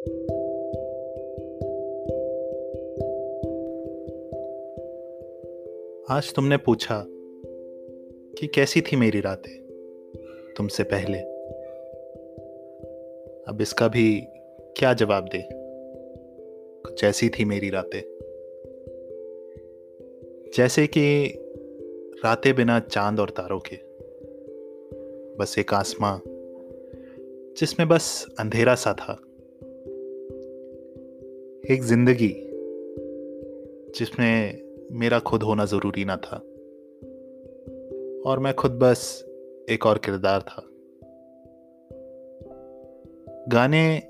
आज तुमने पूछा कि कैसी थी मेरी रातें तुमसे पहले। अब इसका भी क्या जवाब दे? कुछ ऐसी थी मेरी रातें। जैसे कि रातें बिना चाँद और तारों के। बस एक आसमां जिसमें बस अंधेरा सा था। एक ज़िंदगी जिसमें मेरा खुद होना ज़रूरी ना था और मैं खुद बस एक और किरदार था। गाने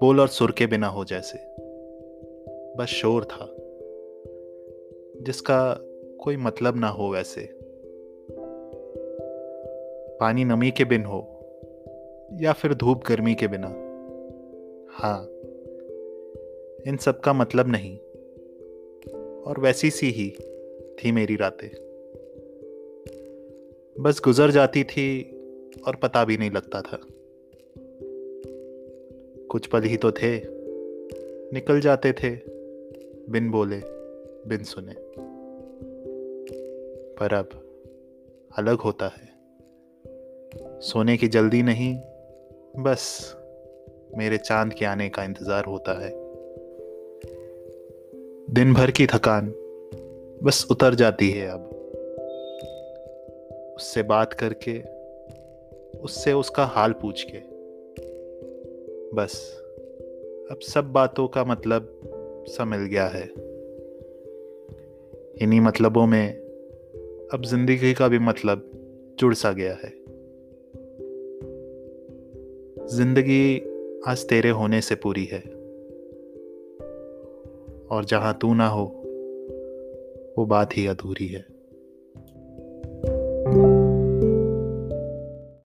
बोल और सुर के बिना हो जैसे, बस शोर था, जिसका कोई मतलब ना हो वैसे। पानी नमी के बिन हो या फिर धूप गर्मी के बिना। हाँ इन सब का मतलब नहीं। और वैसी सी ही थी मेरी रातें। बस गुजर जाती थी और पता भी नहीं लगता था। कुछ पल ही तो थे। निकल जाते थे, बिन बोले, बिन सुने। पर अब अलग होता है। सोने की जल्दी नहीं, बस मेरे चाँद के आने का इंतज़ार होता है। दिन भर की थकान बस उतर जाती है अब। उससे बात करके, उससे उसका हाल पूछ के। बस, अब सब बातों का मतलब सा मिल गया है। इन्हीं मतलबों में अब ज़िंदगी का भी मतलब जुड़ सा गया है। ज़िंदगी आज तेरे होने से पूरी है। और जहाँ तू ना हो वो बात ही अधूरी है।